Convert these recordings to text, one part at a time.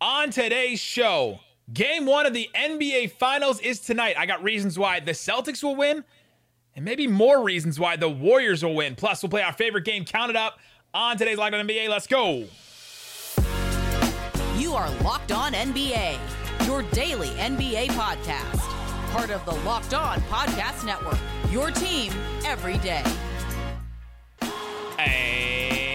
On today's show, game one of the NBA Finals is tonight. I got reasons why the Celtics will win, and maybe more reasons why the Warriors will win. Plus, we'll play our favorite game, Count It Up, on today's Locked On NBA. Let's go. You are Locked On NBA, your daily NBA podcast. Part of the Locked On Podcast Network, your team every day. And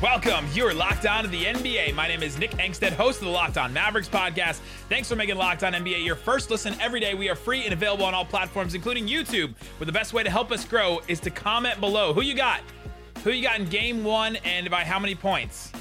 welcome. You're locked on to the NBA. My name is Nick Angstadt, host of the Locked On Mavericks podcast. Thanks for making Locked On NBA your first listen every day. We are free and available on all platforms, including YouTube, where the best way to help us grow is to comment below. Who you got? Who you got in game one and by how many points?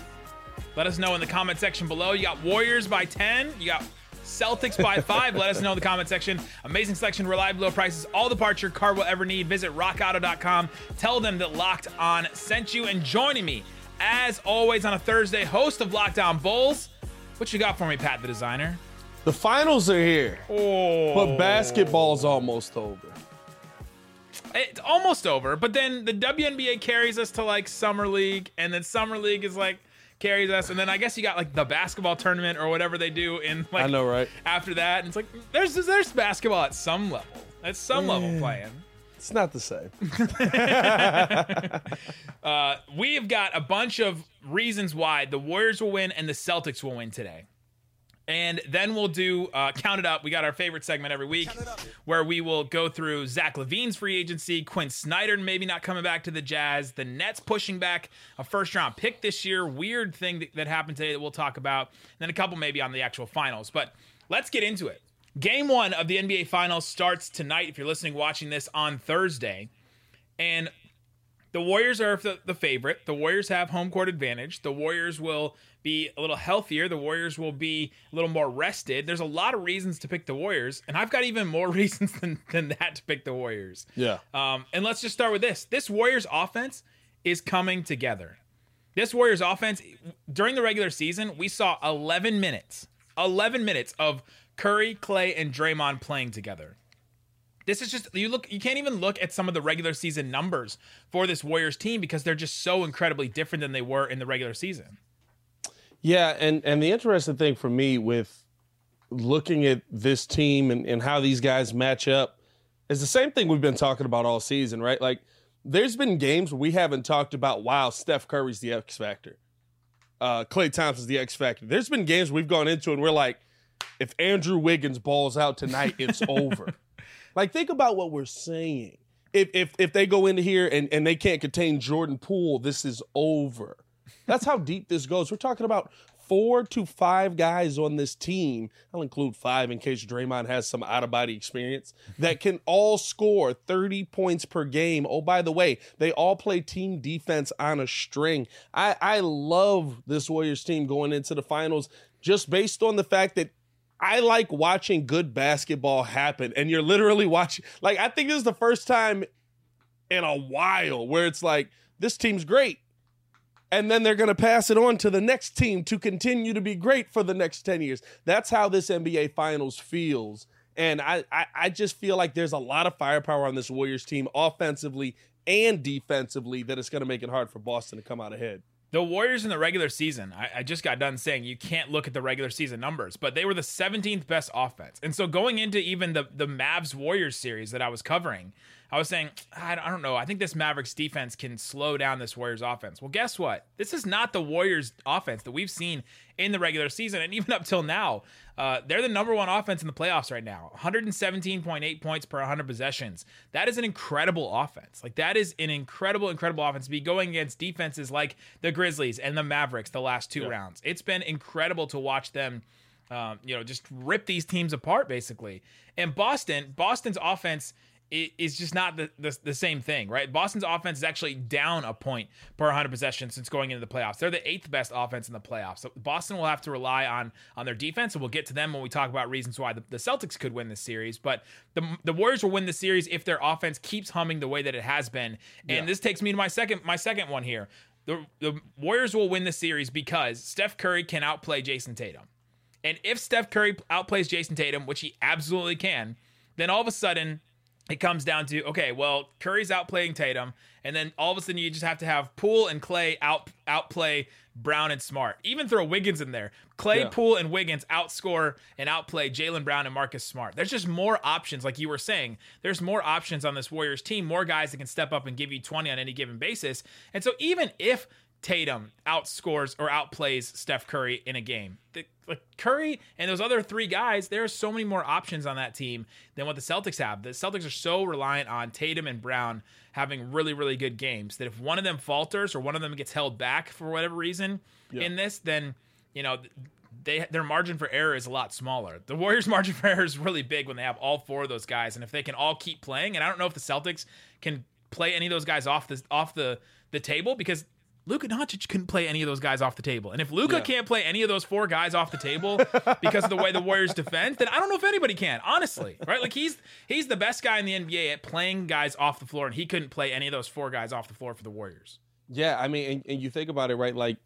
Let us know in the comment section below. You got Warriors by 10. You got Celtics by five. Let us know in the comment section. Amazing selection, reliable low prices, all the parts your car will ever need. Visit rockauto.com. Tell them that Locked On sent you. And joining me, as always, on a Thursday, host of Locked On Bulls. What you got for me, Pat the designer? The finals are here, Oh, but basketball's almost over. it's almost over. But then the WNBA carries us to like summer league, and then summer league is like carries us, and then I guess you got like the basketball tournament or whatever they do in like I know, right? after that. And it's like there's there's basketball at some level. At some level playing. It's not the same. Uh, we've got a bunch of reasons why the Warriors will win and the Celtics will win today. And then we'll do uh, Count It Up. We got our favorite segment every week where we will go through Zach LaVine's free agency, Quin Snyder maybe not coming back to the Jazz, the Nets pushing back a first round pick this year. Weird thing that, that happened today that we'll talk about. And then a couple maybe on the actual finals. But let's get into it. Game one of the NBA Finals starts tonight if you're listening, watching this on Thursday. And the Warriors are the, the favorite. The Warriors have home court advantage. The Warriors will be a little healthier. The Warriors will be a little more rested. There's a lot of reasons to pick the Warriors, and I've got even more reasons than, than that to pick the Warriors. Yeah. Um, and let's just start with this. This Warriors offense is coming together. This Warriors offense, during the regular season, we saw 11 minutes, 11 minutes of Curry, Klay, and Draymond playing together. This is just you look you can't even look at some of the regular season numbers for this Warriors team because they're just so incredibly different than they were in the regular season. Yeah, and and the interesting thing for me with looking at this team and, and how these guys match up is the same thing we've been talking about all season, right? Like there's been games we haven't talked about wow, Steph Curry's the X factor. Uh Klay Thompson's the X factor. There's been games we've gone into and we're like, if Andrew Wiggins balls out tonight, it's over. Like think about what we're saying. If if if they go into here and, and they can't contain Jordan Poole, this is over. That's how deep this goes. We're talking about four to five guys on this team. I'll include five in case Draymond has some out of body experience that can all score 30 points per game. Oh, by the way, they all play team defense on a string. I, I love this Warriors team going into the finals just based on the fact that I like watching good basketball happen. And you're literally watching, like, I think this is the first time in a while where it's like, this team's great. And then they're going to pass it on to the next team to continue to be great for the next 10 years. That's how this NBA Finals feels. And I, I, I just feel like there's a lot of firepower on this Warriors team, offensively and defensively, that it's going to make it hard for Boston to come out ahead. The Warriors in the regular season, I, I, just got done saying you can't look at the regular season numbers, but they were the 17th best offense. And so going into even the, the Mavs Warriors series that I was covering, I was saying, I, don't know. I think this Mavericks defense can slow down this Warriors offense. Well, guess what? This is not the Warriors offense that we've seen in the regular season. And even up till now, uh, they're the number one offense in the playoffs right now 117.8 points per 100 possessions. That is an incredible offense. Like, that is an incredible, incredible offense to be going against defenses like the Grizzlies and the Mavericks the last two yeah. rounds. It's been incredible to watch them. Um, you know, just rip these teams apart basically. And Boston, Boston's offense is just not the, the, the, same thing, right? Boston's offense is actually down a point per 100 possessions since going into the playoffs. They're the eighth best offense in the playoffs. So Boston will have to rely on on their defense, and we'll get to them when we talk about reasons why the, the Celtics could win this series. But the the Warriors will win the series if their offense keeps humming the way that it has been. And yeah. this takes me to my second my second one here. The the Warriors will win the series because Steph Curry can outplay Jayson Tatum. And if Steph Curry outplays Jayson Tatum, which he absolutely can, then all of a sudden it comes down to okay, well, Curry's outplaying Tatum, and then all of a sudden you just have to have Poole and Klay out outplay Brown and Smart. Even throw Wiggins in there. Klay, Yeah. Poole, and Wiggins outscore and outplay Jaylen Brown and Marcus Smart. There's just more options, like you were saying. There's more options on this Warriors team, more guys that can step up and give you 20 on any given basis. And so even if Tatum outscores or outplays Steph Curry in a game. The, like Curry and those other three guys, there are so many more options on that team than what the Celtics have. The Celtics are so reliant on Tatum and Brown having really, really good games that if one of them falters or one of them gets held back for whatever reason in this, then you know they their margin for error is a lot smaller. The Warriors' margin for error is really big when they have all four of those guys, and if they can all keep playing, and I don't know if the Celtics can play any of those guys off the off the the table because Luka Doncic couldn't play any of those guys off the table. And if Luka Yeah. can't play any of those four guys off the table because of the way the Warriors defend, then I don't know if anybody can, honestly. Right? Like he's he's the best guy in the NBA at playing guys off the floor, and he couldn't play any of those four guys off the floor for the Warriors. Yeah, I mean, and, and you think about it, right? Like,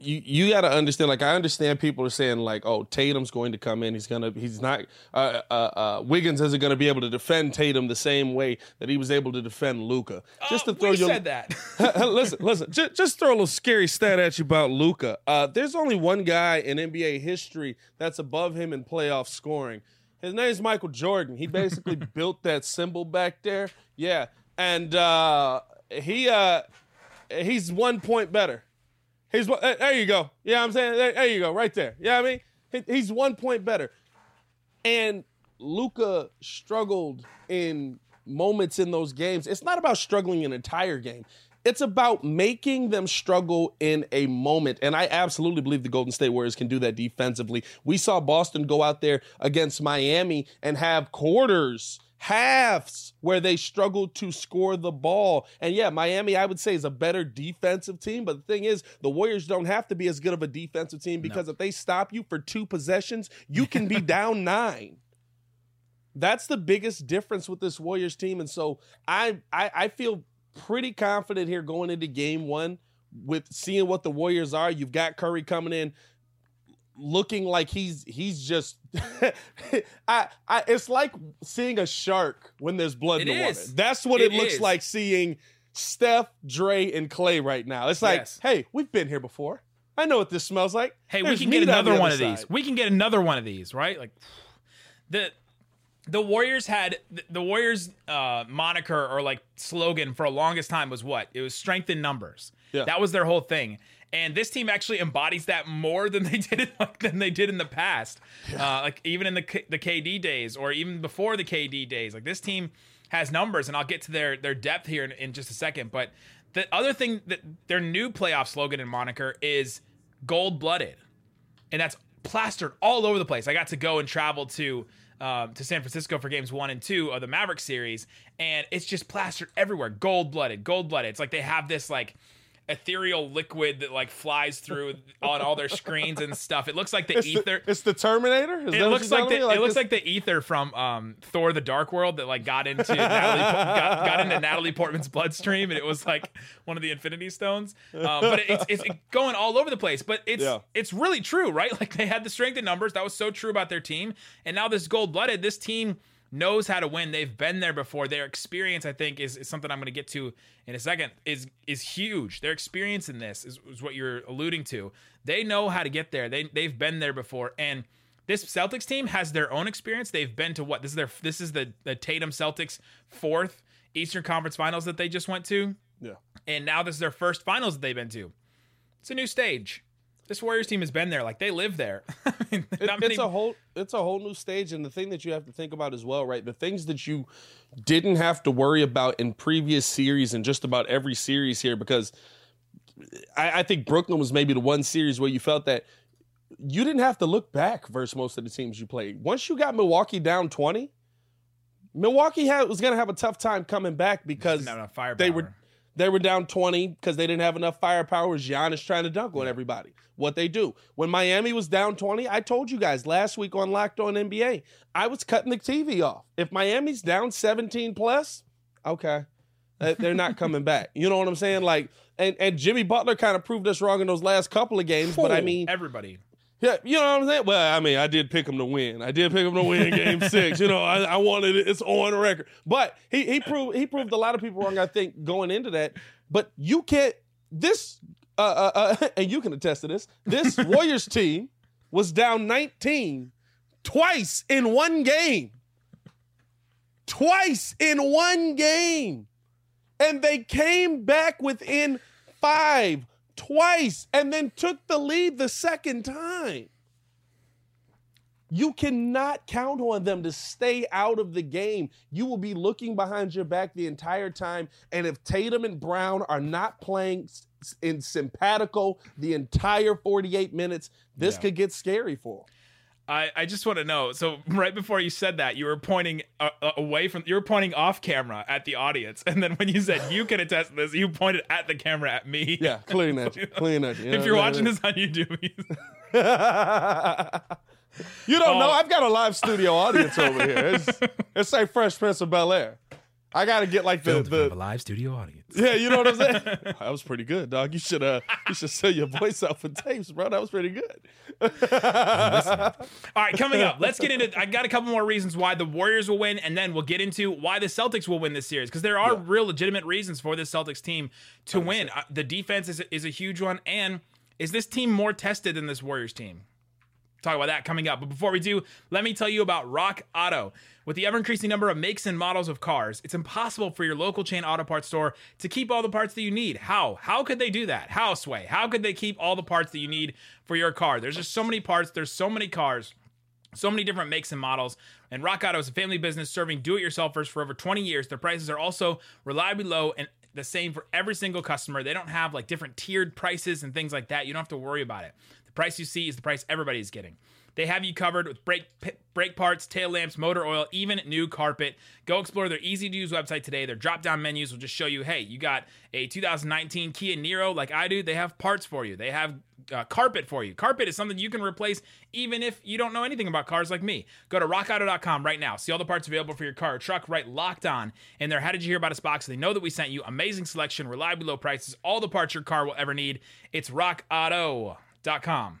you you got to understand. Like, I understand people are saying like, "Oh, Tatum's going to come in. He's gonna. He's not. Uh, uh, uh, Wiggins isn't going to be able to defend Tatum the same way that he was able to defend Luka." Just to Oh, throw we you. said that. listen, listen. Just, just throw a little scary stat at you about Luka. Uh, there's only one guy in NBA history that's above him in playoff scoring. His name is Michael Jordan. He basically built that symbol back there. Yeah, and uh, he uh, he's one point better. He's uh, there. You go. Yeah, I'm saying there, there you go, right there. Yeah, I mean he, he's one point better. And Luka struggled in moments in those games. It's not about struggling an entire game. It's about making them struggle in a moment. And I absolutely believe the Golden State Warriors can do that defensively. We saw Boston go out there against Miami and have quarters, halves where they struggled to score the ball. And yeah, Miami, I would say, is a better defensive team. But the thing is, the Warriors don't have to be as good of a defensive team because if they stop you for two possessions, you can be down nine. That's the biggest difference with this Warriors team. And so I, I I feel pretty confident here going into game one with seeing what the Warriors are. You've got Curry coming in looking like he's he's just I, I it's like seeing a shark when there's blood It in the water. That's what it, It looks is. like seeing Steph, Dre, and Klay right now. It's like, Yes. hey, we've been here before. I know what this smells like. Hey, we can get on another one of these. We can get another one of these, right? Like the the Warriors had the Warriors uh moniker or like slogan for a longest time was what? It was strength in numbers. Yeah. That was their whole thing. And this team actually embodies that more than they did it like, than they did in the past. Uh, like even in the K- the KD days or even before the KD days. Like this team has numbers, and I'll get to their their depth here in, in just a second. But the other thing that their new playoff slogan and moniker is gold blooded and that's plastered all over the place. I got to go and travel to um, to San Francisco for games one and two of the Maverick series, and it's just plastered everywhere. Gold blooded, gold blooded. It's like they have this like ethereal liquid that like flies through on all their screens and stuff. It looks like the It's the, ether. it's the Terminator. Is It looks like the, me? it looks like the ether from um, Thor: The Dark World that like got into Natalie got, got into Natalie Portman's bloodstream, and it was like one of the Infinity Stones. Uh, but it's it's going all over the place. But it's Yeah. it's really true, right? Like they had the strength in numbers. That was so true about their team, and now this gold blooded. This team knows how to win. They've been there before. Their experience, I think, is, is something I'm going to get to in a second. is is huge. Their experience in this is, is what you're alluding to. They know how to get there. They they've been there before, and this Celtics team has their own experience. They've been to what this is their this is the the Tatum Celtics fourth Eastern Conference Finals that they just went to, yeah. and now this is their first finals that they've been to. It's a new stage. This Warriors team has been there, like they live there. I mean, It- many- it's a whole it's a whole new stage and the thing that you have to think about as well right the things that you didn't have to worry about in previous series and just about every series here because I, I think brooklyn was maybe the one series where you felt that you didn't have to look back versus most of the teams you played once you got milwaukee down 20 milwaukee had, was going to have a tough time coming back because Not enough firepower. they were they were down 20 because they didn't have enough firepower. Giannis trying to dunk on everybody. What they do. When Miami was down 20, I told you guys last week on Locked On NBA, I was cutting the TV off. If Miami's down 17 plus, okay. They're not coming back. You know what I'm saying? Like, and, and Jimmy Butler kind of proved us wrong in those last couple of games. But I mean, everybody. Yeah, you know what I'm saying. Well, I mean, I did pick him to win. I did pick him to win Game Six. You know, I, I wanted it. It's on record. But he he proved he proved a lot of people wrong. I think going into that. But you can't. This uh, uh, uh and you can attest to this. This Warriors team was down 19 twice in one game. Twice in one game. And they came back within five twice and then took the lead the second time. You cannot count on them to stay out of the game. You will be looking behind your back the entire time. And if Tatum and Brown are not playing in simpatico the entire 48 minutes, this yeah. could get scary for them. I, I just want to know. So right before you said that, you were pointing uh, uh, away from. You were pointing off camera at the audience, and then when you said you can attest to this, you pointed at the camera at me. Yeah, clean at you. Clean at you. if you're watching this on YouTube, you don't know. I've got a live studio audience over here. It's, it's like Fresh Prince of Bel Air. I gotta get like the, the live studio audience. Yeah, you know what I'm saying. that was pretty good, dog. You should uh you should sell your voice out for tapes, bro. That was pretty good. All right, coming up, let's get into. I got a couple more reasons why the Warriors will win, and then we'll get into why the Celtics will win this series because there are yeah. real legitimate reasons for this Celtics team to win. Uh, the defense is is a huge one, and is this team more tested than this Warriors team? Talk about that coming up. But before we do, let me tell you about Rock Auto. With the ever increasing number of makes and models of cars, it's impossible for your local chain auto parts store to keep all the parts that you need. How? How could they do that? How, Sway? How could they keep all the parts that you need for your car? There's just so many parts, there's so many cars. So many different makes and models. And Rock Auto is a family business serving do it yourselfers for over 20 years. Their prices are also reliably low and the same for every single customer. They don't have like different tiered prices and things like that. You don't have to worry about it. The price you see is the price everybody's getting. They have you covered with brake brake parts, tail lamps, motor oil, even new carpet. Go explore their easy to use website today. Their drop down menus will just show you, hey, you got a 2019 Kia Niro like I do. They have parts for you. They have uh, carpet for you. Carpet is something you can replace even if you don't know anything about cars like me. Go to rockauto.com right now. See all the parts available for your car or truck right locked on. in there, how did you hear about us box? They know that we sent you amazing selection, reliably low prices, all the parts your car will ever need. It's rockauto.com.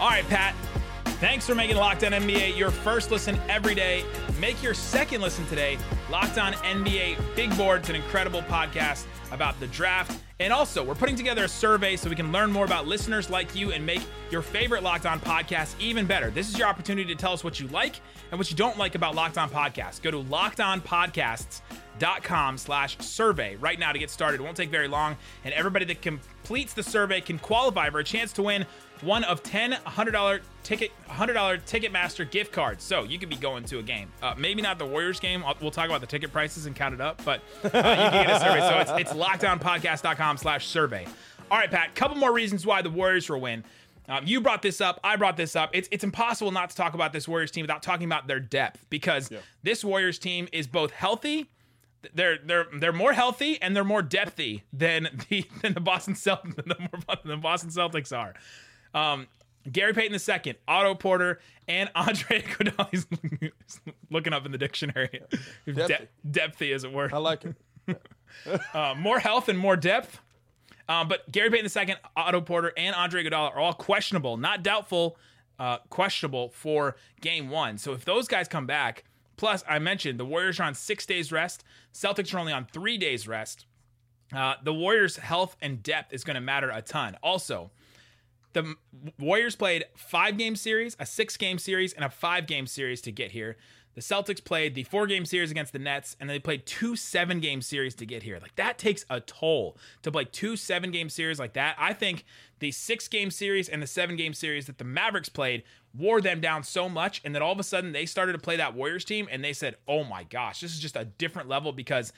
All right, Pat. Thanks for making Locked On NBA your first listen every day. Make your second listen today. Locked On NBA Big Board. It's an incredible podcast about the draft. And also, we're putting together a survey so we can learn more about listeners like you and make your favorite Locked On podcast even better. This is your opportunity to tell us what you like and what you don't like about Locked On Podcasts. Go to lockedonpodcasts.com slash survey right now to get started. It won't take very long. And everybody that completes the survey can qualify for a chance to win one of 10 $100 ticket $100 Ticketmaster gift cards. So you could be going to a game. Uh, maybe not the Warriors game. We'll talk about the ticket prices and count it up, but uh, you can get a survey. So it's, it's lockedonpodcast.com slash survey. All right, Pat, couple more reasons why the Warriors will win. Um, you brought this up. I brought this up. It's it's impossible not to talk about this Warriors team without talking about their depth because yeah. this Warriors team is both healthy. They're they're they're more healthy and they're more depthy than the than the Boston Celtics than the Boston Celtics are. Um, Gary Payton II, Otto Porter, and Andre Iguodala. He's looking up in the dictionary. Depthy, De- depthy as it were. I like it. uh, more health and more depth. Um, but Gary Payton II, Otto Porter, and Andre Iguodala are all questionable, not doubtful, uh, questionable for Game One. So if those guys come back, plus I mentioned the Warriors are on six days rest, Celtics are only on three days rest. Uh, the Warriors' health and depth is going to matter a ton. Also, the Warriors played five game series, a six game series, and a five game series to get here. The Celtics played the four game series against the Nets, and they played two seven game series to get here. Like that takes a toll to play two seven game series like that. I think the six game series and the seven game series that the Mavericks played wore them down so much, and then all of a sudden they started to play that Warriors team, and they said, "Oh my gosh, this is just a different level." Because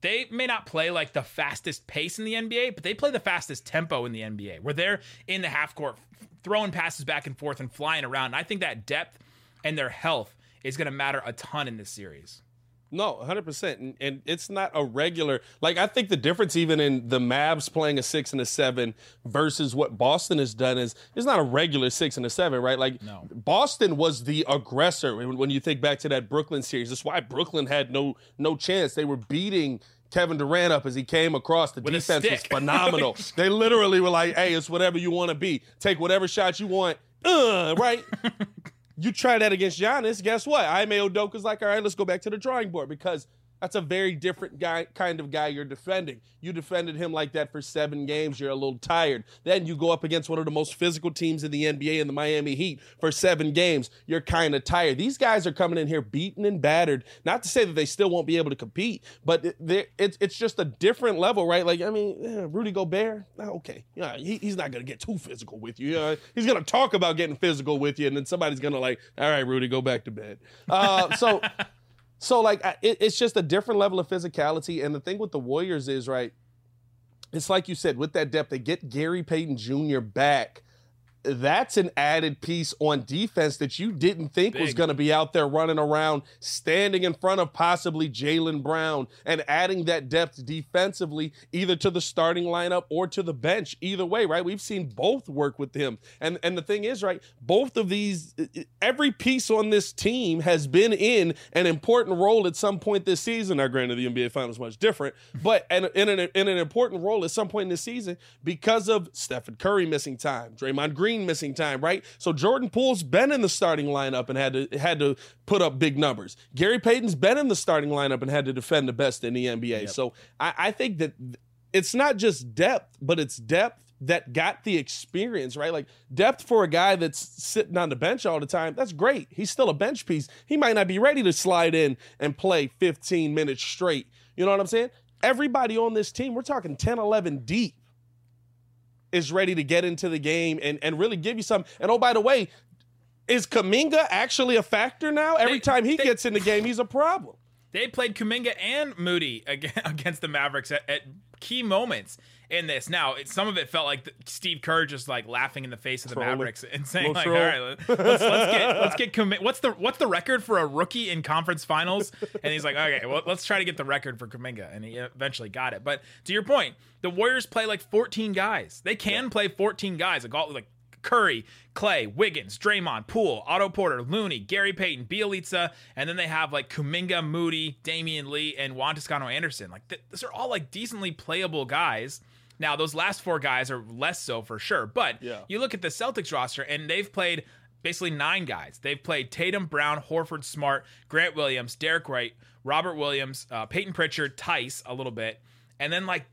they may not play like the fastest pace in the NBA, but they play the fastest tempo in the NBA, where they're in the half court throwing passes back and forth and flying around. And I think that depth and their health is going to matter a ton in this series. No, 100%. And, and, it's not a regular, like, I think the difference even in the Mavs playing a six and a seven versus what Boston has done is it's not a regular six and a seven, right? Like, no. Boston was the aggressor when, when you think back to that Brooklyn series. That's why Brooklyn had no no chance. They were beating Kevin Durant up as he came across. The With defense was phenomenal. they literally were like, "Hey, it's whatever you want to be. Take whatever shot you want." Uh, right? you try that against Giannis. Guess what? I Ime Udoka's like, "All right, let's go back to the drawing board because." That's a very different guy, kind of guy you're defending. You defended him like that for seven games. You're a little tired. Then you go up against one of the most physical teams in the NBA in the Miami Heat for seven games. You're kind of tired. These guys are coming in here beaten and battered. Not to say that they still won't be able to compete, but it's it's just a different level, right? Like I mean, Rudy Gobert, okay, yeah, he, he's not gonna get too physical with you. He's gonna talk about getting physical with you, and then somebody's gonna like, all right, Rudy, go back to bed. Uh, so. So like it, it's just a different level of physicality, and the thing with the Warriors is right. It's like you said with that depth, they get Gary Payton Jr. back. That's an added piece on defense that you didn't think was going to be out there running around, standing in front of possibly Jaylen Brown, and adding that depth defensively, either to the starting lineup or to the bench. Either way, right? We've seen both work with him, and and the thing is, right? Both of these, every piece on this team has been in an important role at some point this season. Now, granted, the NBA Finals is much different, but in, in, an, in an important role at some point in this season because of Stephen Curry missing time, Draymond Green missing time, right? So Jordan Poole's been in the starting lineup and had to had to put up big numbers. Gary Payton's been in the starting lineup and had to defend the best in the NBA. So I, I think that it's not just depth, but it's depth that got the experience, right? Like depth for a guy that's sitting on the bench all the time, that's great. He's still a bench piece. He might not be ready to slide in and play 15 minutes straight. You know what I'm saying? Everybody on this team, we're talking 10, 11 deep, is ready to get into the game and, and really give you some. And oh, by the way, is Kuminga actually a factor now? Every They- time he they- gets in the game, he's a problem. They played Kuminga and Moody ag- against the Mavericks at, at key moments in this. Now, it, some of it felt like the, Steve Kerr just like laughing in the face of the Trolling. Mavericks and saying Little like, "All right, let's, let's get let's get Kuminga. What's the what's the record for a rookie in conference finals?" And he's like, "Okay, well, let's try to get the record for Kuminga," and he eventually got it. But to your point, the Warriors play like 14 guys. They can play 14 guys. Like all like Curry, Klay, Wiggins, Draymond, Poole, Otto Porter, Looney, Gary Payton, Bjelica, and then they have like Kuminga, Moody, Damion Lee, and Juan Toscano Anderson. Like th- those are all like decently playable guys. Now those last four guys are less so for sure, but Yeah. you look at the Celtics roster and they've played basically nine guys. They've played Tatum, Brown, Horford, Smart, Grant Williams, Derrick White, Robert Williams, uh, Payton Pritchard, Theis a little bit, and then like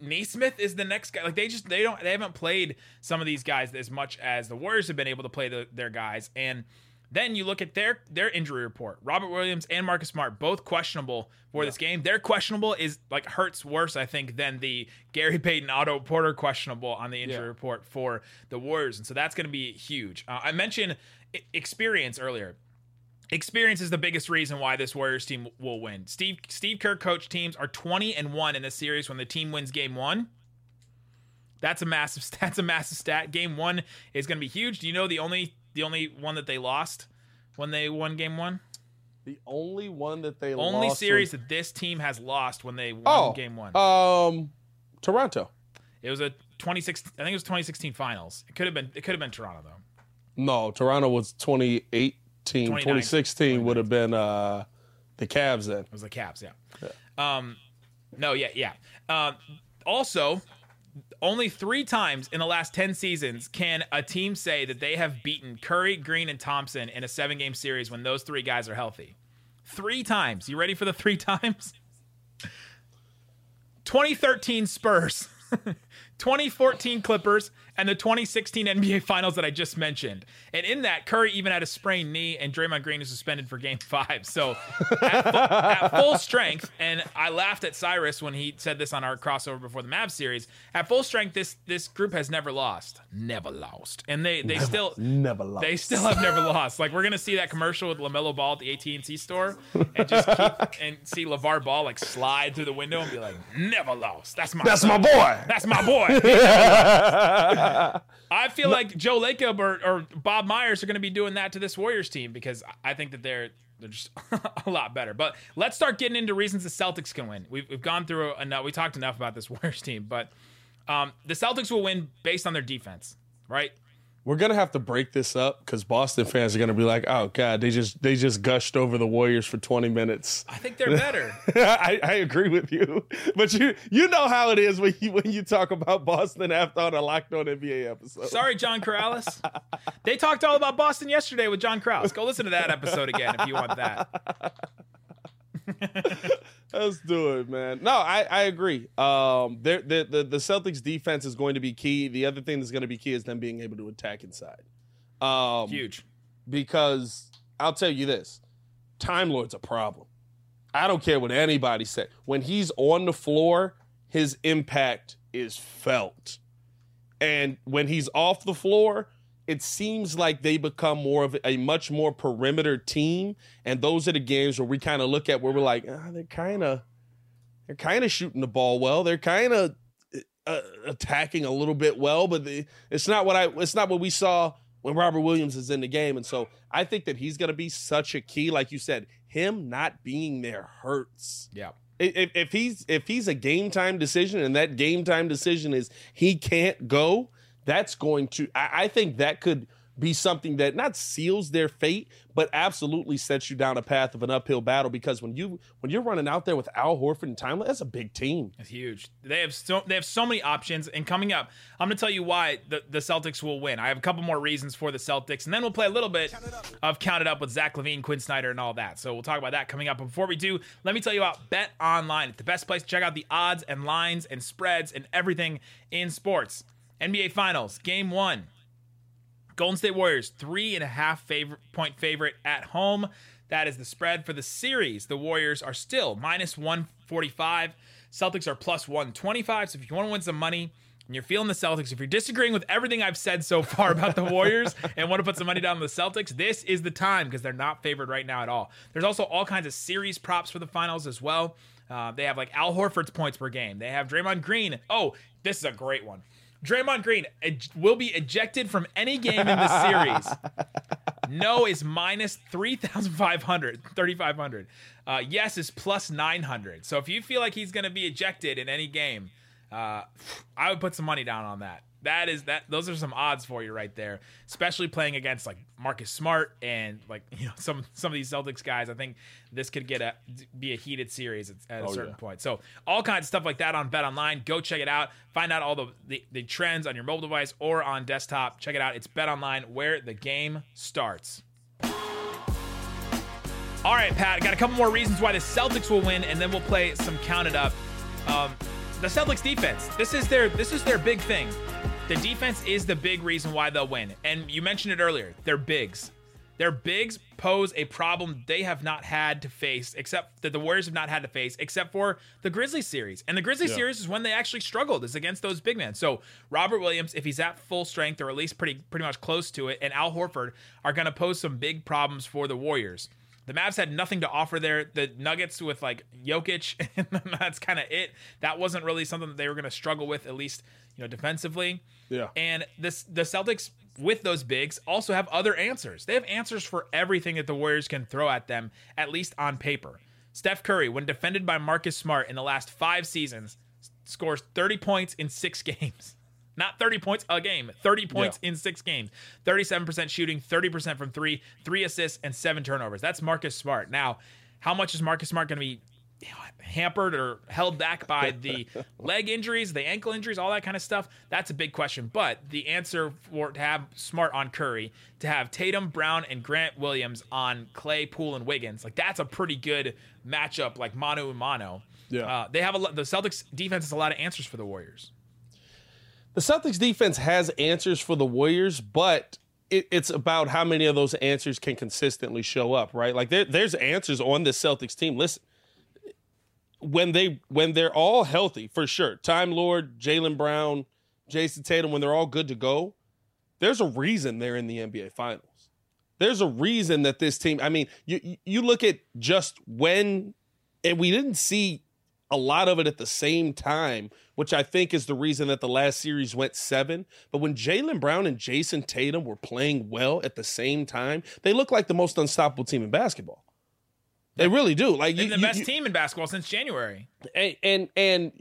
Nesmith is the next guy. Like they just they don't they haven't played some of these guys as much as the Warriors have been able to play the, their guys. And then you look at their their injury report. Robert Williams and Marcus Smart both questionable for this game. Their questionable is like hurts worse, I think, than the Gary Payton Otto Porter questionable on the injury Yeah. report for the Warriors. And so that's going to be huge. Uh, I mentioned experience earlier experience is the biggest reason why this Warriors team will win. Steve Steve Kerr coach teams are 20 and 1 in a series when the team wins game 1. That's a massive that's a massive stat. Game 1 is going to be huge. Do you know the only the only one that they lost when they won game 1? The only one that they lost. Only series was- that this team has lost when they won oh, game 1. Um, Toronto. it was a 26 I think it was 2016 finals. It could have been it could have been Toronto though. No, Toronto was 2018. 2016 would have been uh, the Cavs then. It was the Cavs, yeah. Um, no, yeah, yeah. Um, also, only three times in the last 10 seasons can a team say that they have beaten Curry, Green, and Thompson in a seven game series when those three guys are healthy. Three times. You ready for the three times? 2013 Spurs, 2014 Clippers, and the 2016 NBA Finals that I just mentioned. And in that, Curry even had a sprained knee, and Draymond Green is suspended for Game Five. So at, fu- at full strength, and I laughed at Cyrus when he said this on our crossover before the Mavs series. At full strength, this this group has never lost, never lost, and they they still Never lost. they still have never lost. Like we're gonna see that commercial with LaMelo Ball at the AT and T store, and just keep and see LaVar Ball like slide through the window and be like, "Never lost. That's my. That's son. my boy. That's my boy." I feel like Joe Lacob or, or Bob Myers are going to be doing that to this Warriors team because I think that they're they're just a lot better. But let's start getting into reasons the Celtics can win. We've, we've gone through enough. We talked enough about this Warriors team, but um, the Celtics will win based on their defense, right? We're gonna have to break this up because Boston fans are gonna be like, "Oh God, they just they just gushed over the Warriors for 20 minutes." I think they're better. I, I agree with you, but you you know how it is when you when you talk about Boston after on a Locked On NBA episode. Sorry, John Karalis. they talked all about Boston yesterday with John Karalis. Go listen to that episode again if you want that. Let's do it, man. No, I, I agree. Um, the, the the Celtics defense is going to be key. The other thing that's going to be key is them being able to attack inside. Um, Huge. because I'll tell you this: Time Lord's a problem. I don't care what anybody said. When he's on the floor, his impact is felt, and when he's off the floor, it seems like they become more of a much more perimeter team. And those are the games where we kind of look at where we're like, ah, they're kind of, they're kind of shooting the ball well. They're kind of uh, attacking a little bit well, but the, it's not what I, it's not what we saw when Robert Williams is in the game. And so I think that he's going to be such a key, like you said, him not being there hurts. Yeah. If, if he's if he's a game time decision and that game time decision is he can't go, that's going to I, I think that could be something that not seals their fate, but absolutely sets you down a path of an uphill battle. Because when you when you're running out there with Al Horford and Time, that's a big team. It's huge. They have so they have so many options. And coming up, I'm going to tell you why the, the Celtics will win. I have a couple more reasons for the Celtics, and then we'll play a little bit of Count It Up with Zach LaVine, Quin Snyder, and all that. So we'll talk about that coming up. But before we do, let me tell you about Bet Online. It's the best place to check out the odds and lines and spreads and everything in sports. NBA Finals, Game One. Golden State Warriors, three and a half favorite, point favorite at home. That is the spread for the series. The Warriors are still minus 145. Celtics are plus 125. So if you want to win some money and you're feeling the Celtics, if you're disagreeing with everything I've said so far about the Warriors and want to put some money down on the Celtics, this is the time because they're not favored right now at all. There's also all kinds of series props for the finals as well. Uh, they have like Al Horford's points per game. They have Draymond Green. Oh, this is a great one. Draymond Green ej- will be ejected from any game in the series. No is minus 3,500, 3,500. Uh, yes is plus 900. So if you feel like he's going to be ejected in any game, uh, I would put some money down on that. That is that. Those are some odds for you right there, especially playing against like Marcus Smart and like you know some some of these Celtics guys. I think this could get a be a heated series at, at a Oh, certain yeah. point. So all kinds of stuff like that on BetOnline. Go check it out. Find out all the, the the trends on your mobile device or on desktop. Check it out. It's BetOnline where the game starts. All right, Pat, got a couple more reasons why the Celtics will win, and then we'll play some counted up. Um, the Celtics defense. This is their this is their big thing. The defense is the big reason why they'll win. And you mentioned it earlier. They're bigs. Their bigs pose a problem they have not had to face, except that the Warriors have not had to face, except for the Grizzlies series. And the Grizzlies series is when they actually struggled, is against those big men. So Robert Williams, if he's at full strength or at least pretty pretty much close to it, and Al Horford are going to pose some big problems for the Warriors. The Mavs had nothing to offer there. The Nuggets with like Jokic, and that's kind of it. That wasn't really something that they were going to struggle with, at least you know defensively. Yeah. And this the Celtics with those bigs also have other answers. They have answers for everything that the Warriors can throw at them, at least on paper. Steph Curry, when defended by Marcus Smart in the last five seasons, scores 30 points in six games. Not 30 points a game, 30 points in six games. 37% shooting, 30% from three, three assists, and seven turnovers. That's Marcus Smart. Now, how much is Marcus Smart going to be hampered or held back by the leg injuries, the ankle injuries, all that kind of stuff? That's a big question. But the answer for to have Smart on Curry, to have Tatum, Brown, and Grant Williams on Klay, Poole, and Wiggins, like that's a pretty good matchup, like mano a mano. Yeah. Uh, they have a lot, the Celtics defense has a lot of answers for the Warriors. The Celtics defense has answers for the Warriors, but it, it's about how many of those answers can consistently show up, right? Like there, there's answers on the Celtics team. Listen, when they when they're all healthy, for sure, Time Lord, Jaylen Brown, Jayson Tatum, when they're all good to go, there's a reason they're in the NBA Finals. There's a reason that this team. I mean, you you look at just when, and we didn't see a lot of it at the same time, which I think is the reason that the last series went seven. But when Jaylen Brown and Jayson Tatum were playing well at the same time, they look like the most unstoppable team in basketball. They really do. Like They're you, the you- best you- team in basketball since January. and and, and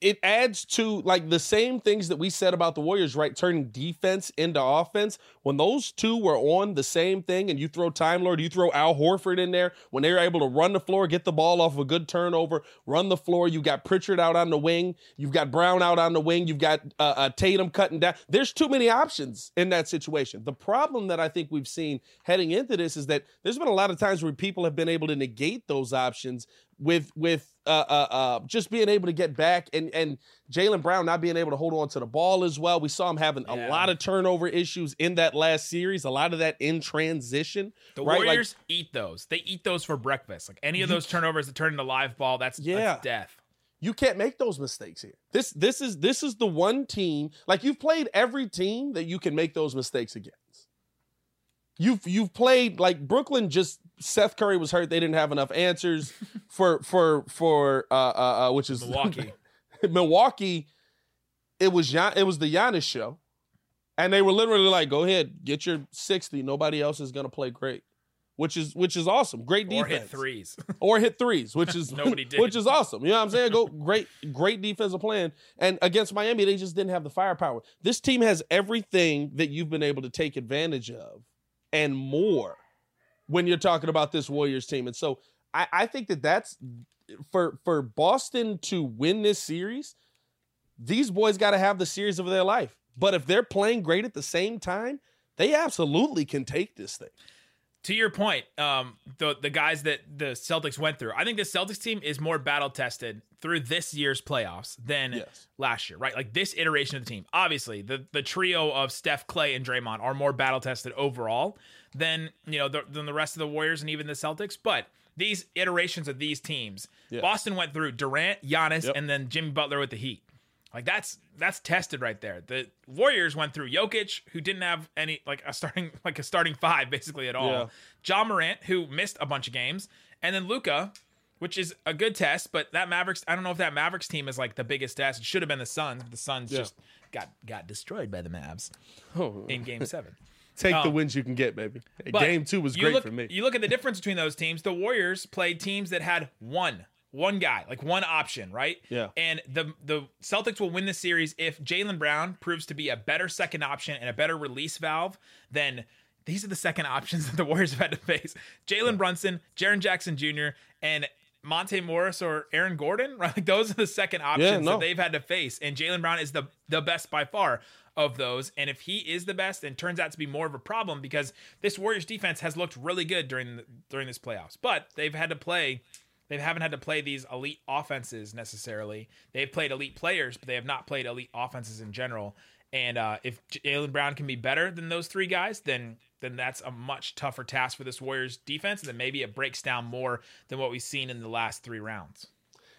it, adds to like the same things that we said about the Warriors, right? Turning defense into offense. When those two were on the same thing, and you throw Time Lord, you throw Al Horford in there, when they're able to run the floor, get the ball off of a good turnover, run the floor. You got Pritchard out on the wing, you've got Brown out on the wing, you've got uh, uh, Tatum cutting down. There's too many options in that situation. The problem that I think we've seen heading into this is that there's been a lot of times where people have been able to negate those options with with uh, uh, uh, just being able to get back and and Jaylen Brown not being able to hold on to the ball as well. We saw him having Yeah. a lot of turnover issues in that last series. A lot of that in transition. The right? Like, Warriors eat those. They eat those for breakfast. Like any of those turnovers that turn into live ball, that's, Yeah. that's death. you can't make those mistakes here. This this is this is the one team like you've played every team that you can make those mistakes against. You've you've played like Brooklyn. Just Seth Curry was hurt. They didn't have enough answers for for for uh uh, uh which is Milwaukee. Milwaukee, it was Gian, it was the Giannis show, and they were literally like, "Go ahead, get your sixty. Nobody else is gonna play great," which is which is awesome. Great defense, or hit threes. or hit threes, which is Nobody did. which is awesome. You know what I'm saying? Go great, great defensive plan. And against Miami, they just didn't have the firepower. This team has everything that you've been able to take advantage of, and more. When you're talking about this Warriors team, and so I, I think that that's for for Boston to win this series. These boys got to have the series of their life. But if they're playing great at the same time, they absolutely can take this thing. To your point, um, the the guys that the Celtics went through, I think the Celtics team is more battle tested through this year's playoffs than Yes. last year, right? Like this iteration of the team. Obviously, the the trio of Steph, Klay, and Draymond are more battle tested overall than you know the, than the rest of the Warriors and even the Celtics. But these iterations of these teams, Yeah. Boston went through Durant, Giannis, Yep. and then Jimmy Butler with the Heat. Like that's that's tested right there. The Warriors went through Jokic, who didn't have any like a starting like a starting five basically at all. Yeah. Ja Morant, who missed a bunch of games, and then Luka, which is a good test, but that Mavericks, I don't know if that Mavericks team is like the biggest test. It should have been the Suns, but the Suns Yeah. just got got destroyed by the Mavs Oh, in Game Seven. take the um, wins you can get, baby. Game two was great look, for me. You look at the difference between those teams. The Warriors played teams that had one, one guy, like one option, right? Yeah. And the the Celtics will win the series if Jaylen Brown proves to be a better second option and a better release valve than. These are the second options that the Warriors have had to face: Jalen Brunson, Jaren Jackson Jr., and Monte Morris or Aaron Gordon. Right, like those are the second options no. that they've had to face, and Jaylen Brown is the the best by far of those. And if he is the best, and turns out to be more of a problem because this Warriors defense has looked really good during the, during this playoffs, but they've had to play. They haven't had to play these elite offenses necessarily. They've played elite players, but they have not played elite offenses in general. And uh, if Jaylen Brown can be better than those three guys, then then that's a much tougher task for this Warriors defense. And then maybe it breaks down more than what we've seen in the last three rounds.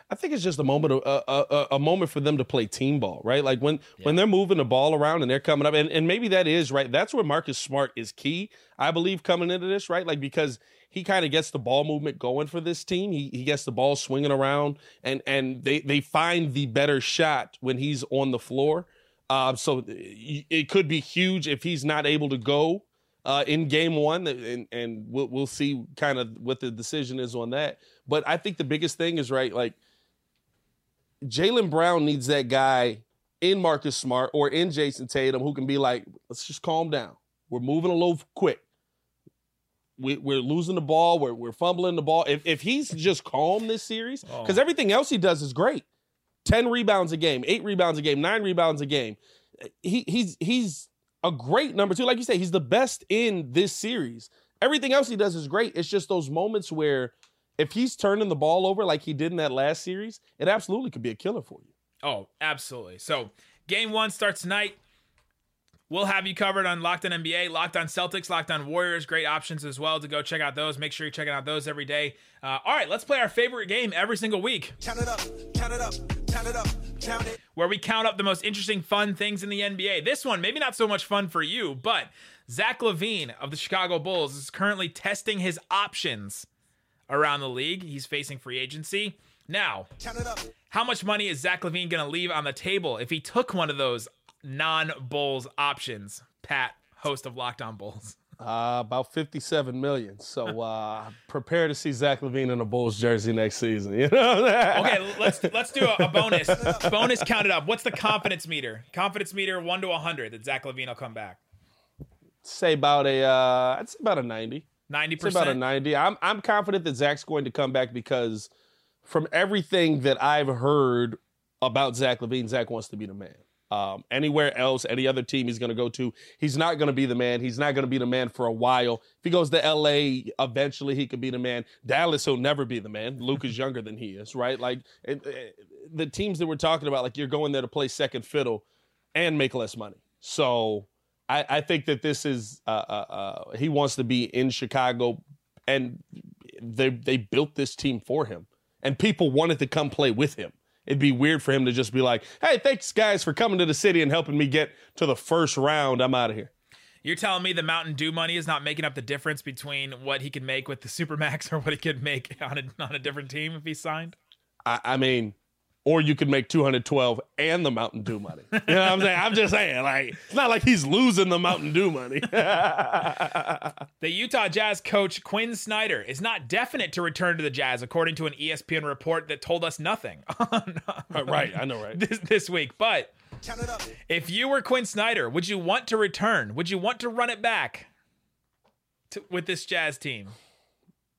I think it's just a moment of a, a, a moment for them to play team ball, right? Like when when they're moving the ball around and they're coming up, and, and maybe that is right. That's where Marcus Smart is key, I believe, coming into this, right? Like because he kind of gets the ball movement going for this team. He he gets the ball swinging around, and and they they find the better shot when he's on the floor. Uh, so it it could be huge if he's not able to go uh, in game one, and and we'll we'll see kind of what the decision is on that. But I think the biggest thing is right, like Jaylen Brown needs that guy in Marcus Smart or in Jayson Tatum who can be like, let's just calm down. We're moving a little quick. We, we're losing the ball. We're, we're fumbling the ball. If, if he's just calm this series, because Oh. everything else he does is great 10 rebounds a game, eight rebounds a game, nine rebounds a game. He, he's, he's a great number two. Like you say, he's the best in this series. Everything else he does is great. It's just those moments where if he's turning the ball over like he did in that last series, it absolutely could be a killer for you. Oh, absolutely. So, game one starts tonight. We'll have you covered on Locked On NBA, Locked On Celtics, Locked On Warriors. Great options as well to go check out those. Make sure you're checking out those every day. Uh, all right, let's play our favorite game every single week, Count it up, count it up, count it up, count it. where we count up the most interesting, fun things in the NBA. This one, maybe not so much fun for you, but Zach LaVine of the Chicago Bulls is currently testing his options around the league. He's facing free agency. Now, Count it up. How much money is Zach LaVine going to leave on the table if he took one of those non Bulls options? Pat, host of Locked On Bulls. Uh, about 57 million. So uh, prepare to see Zach LaVine in a Bulls jersey next season. You know? That okay, let's let's do a, a bonus. bonus counted up. What's the confidence meter? Confidence meter one to hundred that Zach LaVine will come back. say about a, uh, I'd say about a 90. Ninety It's about a 90. I'm I'm confident that Zach's going to come back because from everything that I've heard about Zach LaVine, Zach wants to be the man. Um, anywhere else, any other team he's going to go to, he's not going to be the man. He's not going to be the man for a while. If he goes to LA, eventually he could be the man. Dallas, he'll never be the man. Luke is younger than he is, right? Like it, it- the teams that we're talking about, like you're going there to play second fiddle and make less money. So I, I think that this is uh, uh, uh, he wants to be in Chicago, and they they built this team for him, and people wanted to come play with him. It'd be weird for him to just be like, "Hey, thanks guys for coming to the city and helping me get to the first round. I'm out of here." You're telling me the Mountain Dew money is not making up the difference between what he could make with the Supermax or what he could make on a on a different team if he signed? I, I mean, or you could make 212 and the Mountain Dew money. You know what I'm saying? I'm just saying, like, it's not like he's losing the Mountain Dew money. The Utah Jazz coach Quin Snyder is not definite to return to the Jazz, according to an ESPN report that told us nothing oh, uh, right, I know, right? this, this week. But Count it up. if you were Quin Snyder, would you want to return? Would you want to run it back to, with this Jazz team?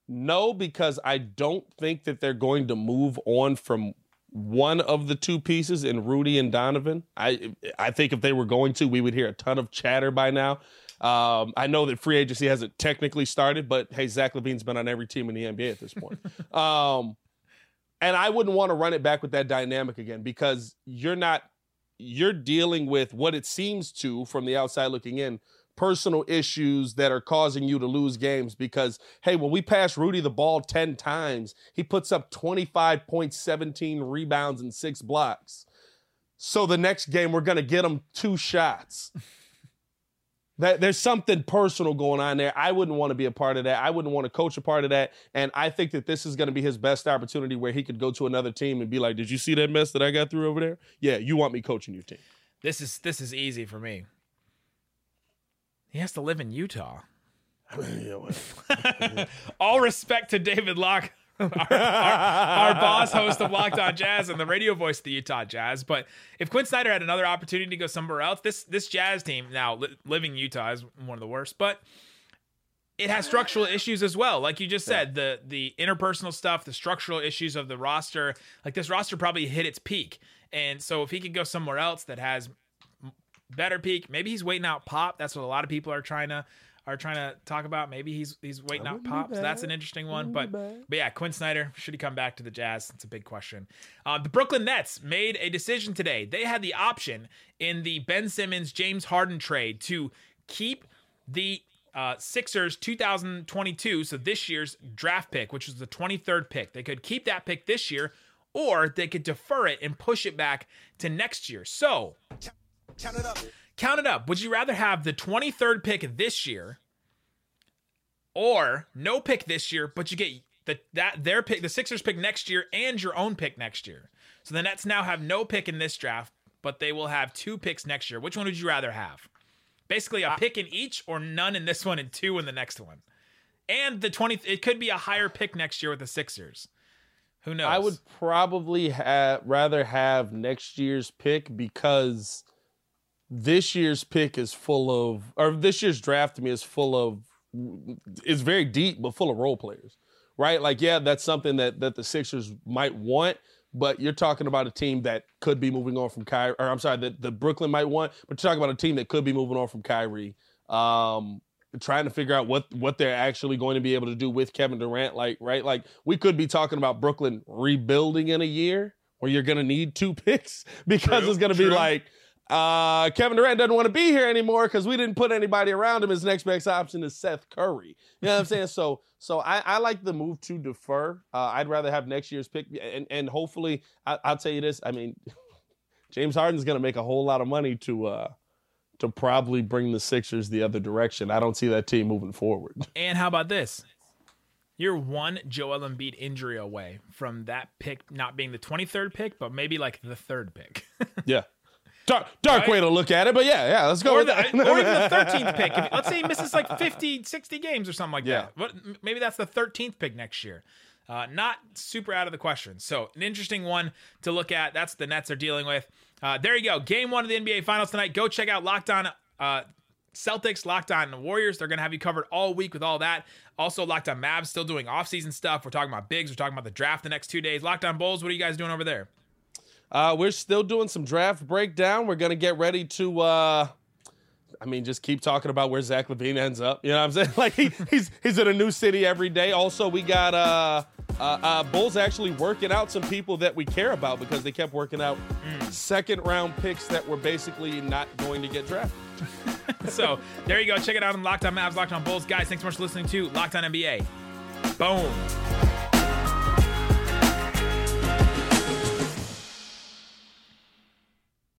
No, because I don't think that they're going to move on from one of the two pieces in Rudy and Donovan. I I think if they were going to, we would hear a ton of chatter by now. Um, I know that free agency hasn't technically started, but hey, Zach LaVine's been on every team in the NBA at this point. um, and I wouldn't want to run it back with that dynamic again because you're not you're dealing with what it seems to from the outside looking in personal issues that are causing you to lose games because hey when we pass rudy the ball 10 times he puts up 25.17 rebounds and six blocks. So the next game we're going to get him two shots. That there's something personal going on there. I wouldn't want to be a part of that. I wouldn't want to coach a part of that. And i think that this is going to be his best opportunity where he could go to another team and be like did you see that mess that i got through over there? Yeah you want me coaching your team. This is this is easy for me. He has to live in Utah. Yeah, well, All respect to David Locke, our, our, our boss host of Locked On Jazz and the radio voice of the Utah Jazz. But if Quin Snyder had another opportunity to go somewhere else, this this Jazz team now li- living in Utah is one of the worst. But it has structural issues as well. Like you just said, the the interpersonal stuff, the structural issues of the roster. Like this roster probably hit its peak, and so if he could go somewhere else that has better peak, maybe he's waiting out Pop. That's what a lot of people are trying to are trying to talk about. Maybe he's he's waiting out Pop. So that's an interesting one. But but yeah, Quin Snyder should he come back to the Jazz? It's a big question. Uh, the Brooklyn Nets made a decision today. They had the option in the Ben Simmons James Harden trade to keep the uh, Sixers 2022, so this year's draft pick, which was the 23rd pick. They could keep that pick this year, or they could defer it and push it back to next year. So Count it up. count it up. Would you rather have the 23rd pick this year or no pick this year, but you get the that their pick, the Sixers pick next year and your own pick next year? So the Nets now have no pick in this draft, but they will have two picks next year. Which one would you rather have? Basically a pick in each or none in this one and two in the next one. And the 20 it could be a higher pick next year with the Sixers. Who knows? I would probably have rather have next year's pick because this year's pick is full of, or this year's draft to me is full of, is very deep but full of role players, right? Like, yeah, that's something that that the Sixers might want, but you're talking about a team that could be moving on from Kyrie, or I'm sorry, that the Brooklyn might want, but you're talking about a team that could be moving on from Kyrie. Um, trying to figure out what what they're actually going to be able to do with Kevin Durant. Like, right? Like, we could be talking about Brooklyn rebuilding in a year where you're going to need two picks because True, it's going to be like uh, Kevin Durant doesn't want to be here anymore because we didn't put anybody around him. His next best option is Seth Curry. You know what I'm saying? So, so I, I like the move to defer. Uh, I'd rather have next year's pick, and and hopefully, I, I'll tell you this. I mean, James Harden's going to make a whole lot of money to uh, to probably bring the Sixers the other direction. I don't see that team moving forward. And how about this? You're one Joel Embiid injury away from that pick not being the 23rd pick, but maybe like the third pick. yeah. Dark, dark Right? way to look at it, but yeah, yeah, let's go or, with the, that. or even the 13th pick. If, let's say he misses like 50, 60 games or something like Yeah. that. What, maybe that's the 13th pick next year. Uh, not super out of the question. So, an interesting one to look at. That's the Nets are dealing with. Uh, there you go. Game one of the NBA Finals tonight. Go check out Locked On uh, Celtics, Locked On Warriors. They're going to have you covered all week with all that. Also, Locked On Mavs still doing offseason stuff. We're talking about bigs. We're talking about the draft the next two days. Locked On Bulls. What are you guys doing over there? Uh, we're still doing some draft breakdown. We're gonna get ready to. Uh, I mean, just keep talking about where Zach LaVine ends up. You know what I'm saying? Like he, he's he's in a new city every day. Also, we got uh, uh, uh, Bulls actually working out some people that we care about because they kept working out second round picks that were basically not going to get drafted. so there you go. Check it out on Locked On Mavs, Locked On Bulls. Guys, thanks so much for listening to Locked On NBA. Boom.